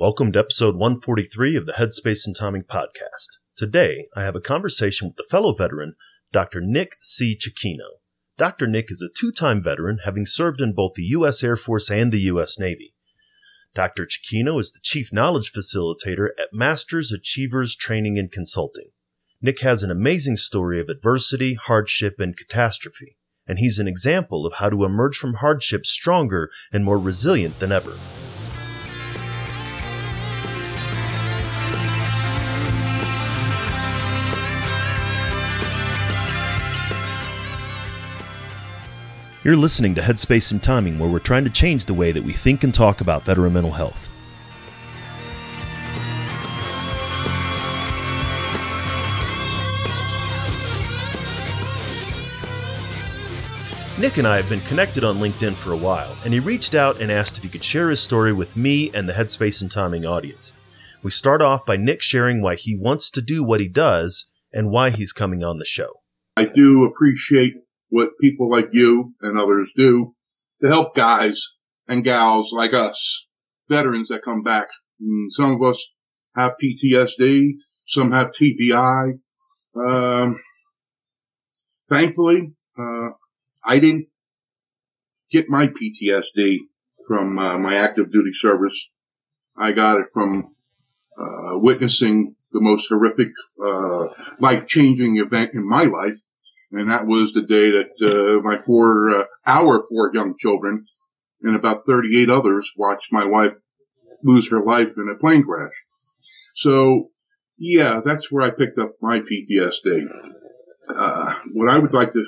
Welcome to episode 143 of the Headspace and Timing podcast. Today, I have a conversation with the fellow veteran, Dr. Nick C. Chiquino. Dr. Nick is a two time veteran, having served in both the U.S. Air Force and the U.S. Navy. Dr. Chiquino is the Chief Knowledge Facilitator at Masters Achievers Training and Consulting. Nick has an amazing story of adversity, hardship, and catastrophe, and he's an example of how to emerge from hardship stronger and more resilient than ever. You're listening to Headspace and Timing, where we're trying to change the way that we think and talk about veteran mental health. Nick and I have been connected on LinkedIn for a while, and he reached out and asked if he could share his story with me and the Headspace and Timing audience. We start off by Nick sharing why he wants to do what he does and why he's coming on the show. I do appreciate what people like you and others do to help guys and gals like us, veterans that come back. Mm, some of us have PTSD, some have TBI. Um, thankfully, uh, I didn't get my PTSD from uh, my active duty service. I got it from uh, witnessing the most horrific, uh, life changing event in my life and that was the day that uh, my four, uh, our four young children and about 38 others watched my wife lose her life in a plane crash. So, yeah, that's where I picked up my PTSD. Uh, what I would like to,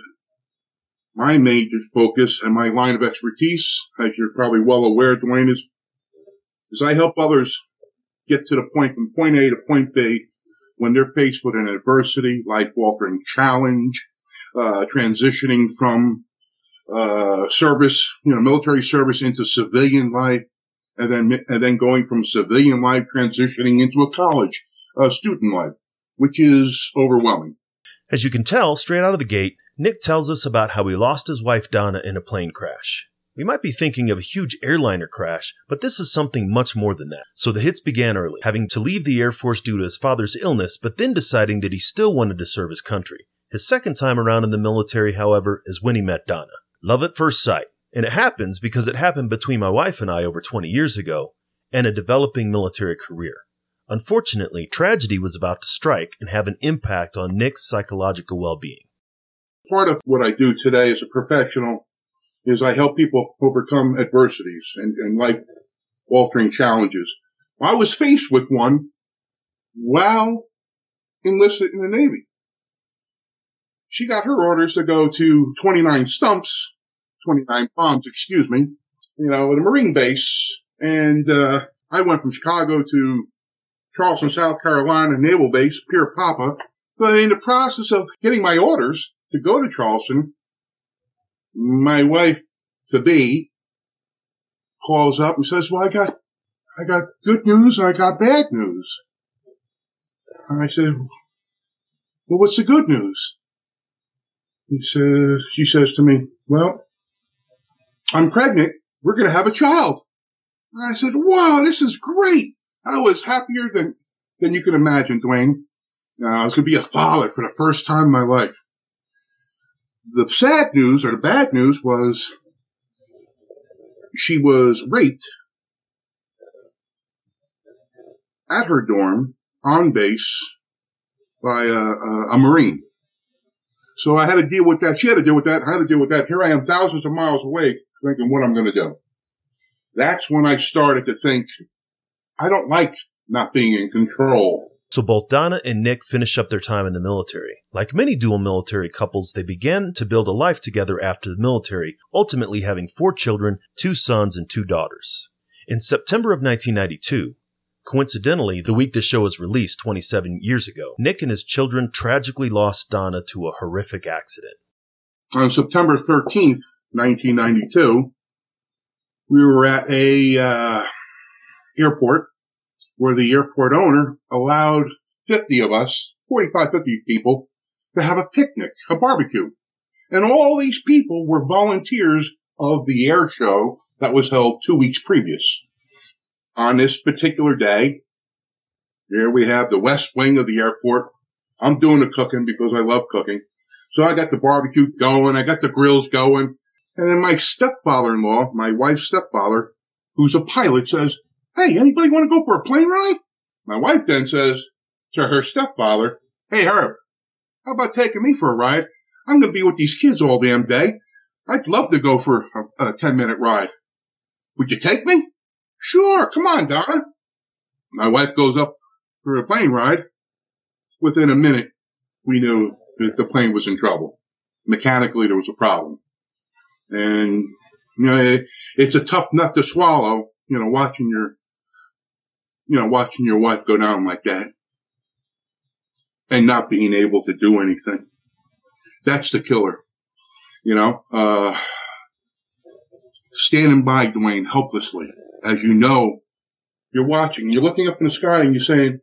my major focus and my line of expertise, as you're probably well aware, Dwayne, is, is I help others get to the point from point A to point B when they're faced with an adversity, life-altering challenge, uh, transitioning from uh, service, you know, military service into civilian life, and then and then going from civilian life transitioning into a college uh, student life, which is overwhelming. As you can tell, straight out of the gate, Nick tells us about how he lost his wife Donna in a plane crash. We might be thinking of a huge airliner crash, but this is something much more than that. So the hits began early, having to leave the Air Force due to his father's illness, but then deciding that he still wanted to serve his country. His second time around in the military, however, is when he met Donna. Love at first sight. And it happens because it happened between my wife and I over 20 years ago and a developing military career. Unfortunately, tragedy was about to strike and have an impact on Nick's psychological well-being. Part of what I do today as a professional is I help people overcome adversities and, and life altering challenges. I was faced with one while enlisted in the Navy she got her orders to go to 29 stumps, 29 palms, excuse me, you know, at a Marine base. And, uh, I went from Chicago to Charleston, South Carolina Naval Base, Pier Papa. But in the process of getting my orders to go to Charleston, my wife to be calls up and says, well, I got, I got good news and I got bad news. And I said, well, what's the good news? He says, she says to me, well, I'm pregnant. We're going to have a child. I said, wow, this is great. I was happier than, than you can imagine, Dwayne. Uh, I was going to be a father for the first time in my life. The sad news or the bad news was she was raped at her dorm on base by a, a, a Marine. So I had to deal with that. She had to deal with that. I had to deal with that. Here I am thousands of miles away thinking what I'm going to do. That's when I started to think, I don't like not being in control. So both Donna and Nick finish up their time in the military. Like many dual military couples, they began to build a life together after the military, ultimately having four children, two sons and two daughters. In September of 1992, Coincidentally, the week the show was released 27 years ago, Nick and his children tragically lost Donna to a horrific accident. On September 13th, 1992, we were at a uh, airport where the airport owner allowed 50 of us, 45, 50 people, to have a picnic, a barbecue. And all these people were volunteers of the air show that was held two weeks previous. On this particular day, here we have the west wing of the airport. I'm doing the cooking because I love cooking. So I got the barbecue going. I got the grills going. And then my stepfather-in-law, my wife's stepfather, who's a pilot says, Hey, anybody want to go for a plane ride? My wife then says to her stepfather, Hey, Herb, how about taking me for a ride? I'm going to be with these kids all damn day. I'd love to go for a, a 10 minute ride. Would you take me? Sure. Come on, Donna. My wife goes up for a plane ride. Within a minute, we knew that the plane was in trouble. Mechanically, there was a problem. And, you know, it, it's a tough nut to swallow, you know, watching your, you know, watching your wife go down like that and not being able to do anything. That's the killer. You know, uh, standing by Dwayne helplessly. As you know, you're watching, you're looking up in the sky and you're saying,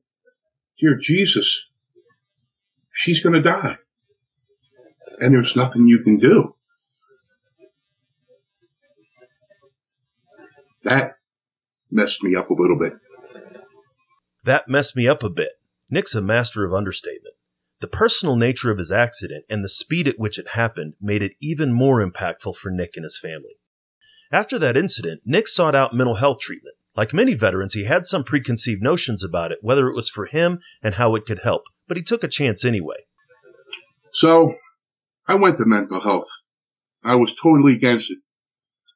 Dear Jesus, she's going to die. And there's nothing you can do. That messed me up a little bit. That messed me up a bit. Nick's a master of understatement. The personal nature of his accident and the speed at which it happened made it even more impactful for Nick and his family. After that incident, Nick sought out mental health treatment. Like many veterans, he had some preconceived notions about it, whether it was for him and how it could help, but he took a chance anyway. So I went to mental health. I was totally against it.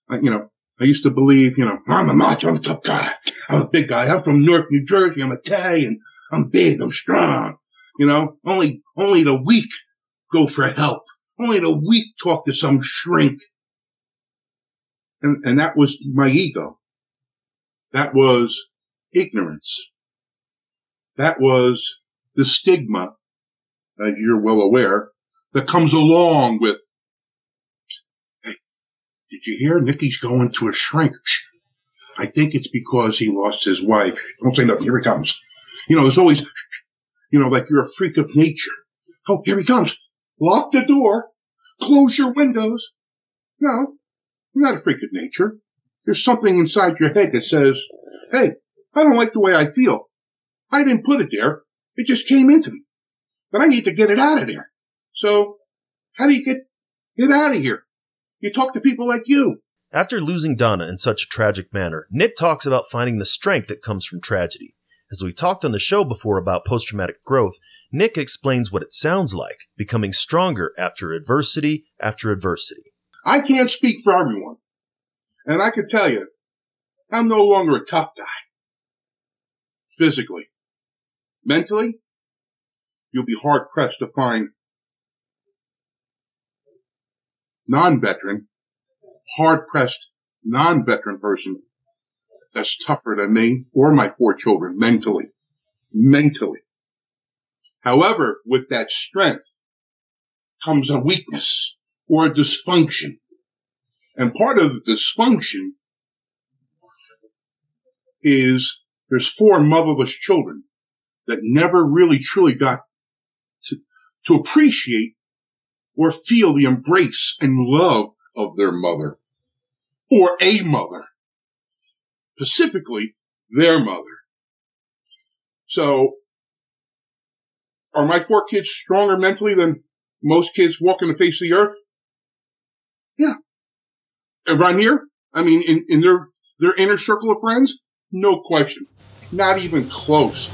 I, you know, I used to believe, you know, I'm a macho, I'm a tough guy. I'm a big guy. I'm from Newark, New Jersey. I'm Italian. I'm big. I'm strong. You know, only, only the weak go for help. Only the weak talk to some shrink. And, and that was my ego. That was ignorance. That was the stigma, as you're well aware, that comes along with, hey, did you hear Nicky's going to a shrink? I think it's because he lost his wife. Don't say nothing. Here he comes. You know, there's always, you know, like you're a freak of nature. Oh, here he comes. Lock the door. Close your windows. No, you're not a freak of nature. There's something inside your head that says, hey, I don't like the way I feel. I didn't put it there. It just came into me. But I need to get it out of there. So how do you get, get out of here? You talk to people like you. After losing Donna in such a tragic manner, Nick talks about finding the strength that comes from tragedy. As we talked on the show before about post traumatic growth, Nick explains what it sounds like becoming stronger after adversity after adversity. I can't speak for everyone. And I can tell you, I'm no longer a tough guy. Physically. Mentally, you'll be hard pressed to find non-veteran, hard pressed non-veteran person that's tougher than me or my four children mentally. Mentally. However, with that strength comes a weakness or dysfunction. And part of the dysfunction is there's four motherless children that never really truly got to, to appreciate or feel the embrace and love of their mother or a mother, specifically their mother. So are my four kids stronger mentally than most kids walking the face of the earth? Yeah. Uh, Around here, I mean, in, in their, their inner circle of friends, no question. Not even close.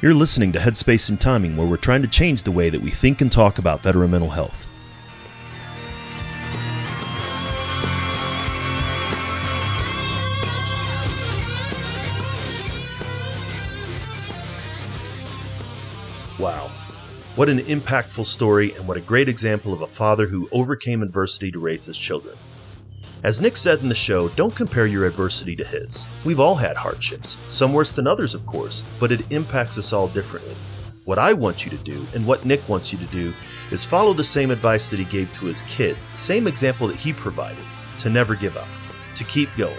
You're listening to Headspace and Timing, where we're trying to change the way that we think and talk about veteran mental health. Wow. What an impactful story, and what a great example of a father who overcame adversity to raise his children. As Nick said in the show, don't compare your adversity to his. We've all had hardships, some worse than others, of course, but it impacts us all differently. What I want you to do, and what Nick wants you to do, is follow the same advice that he gave to his kids, the same example that he provided to never give up, to keep going,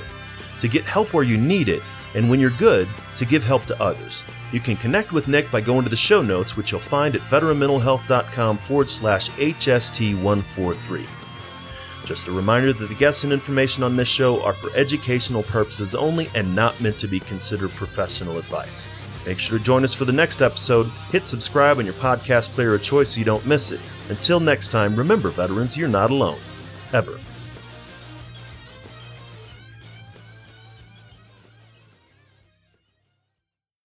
to get help where you need it, and when you're good, to give help to others. You can connect with Nick by going to the show notes, which you'll find at veteranmentalhealth.com forward slash HST143. Just a reminder that the guests and information on this show are for educational purposes only and not meant to be considered professional advice. Make sure to join us for the next episode. Hit subscribe on your podcast player of choice so you don't miss it. Until next time, remember, veterans, you're not alone. Ever.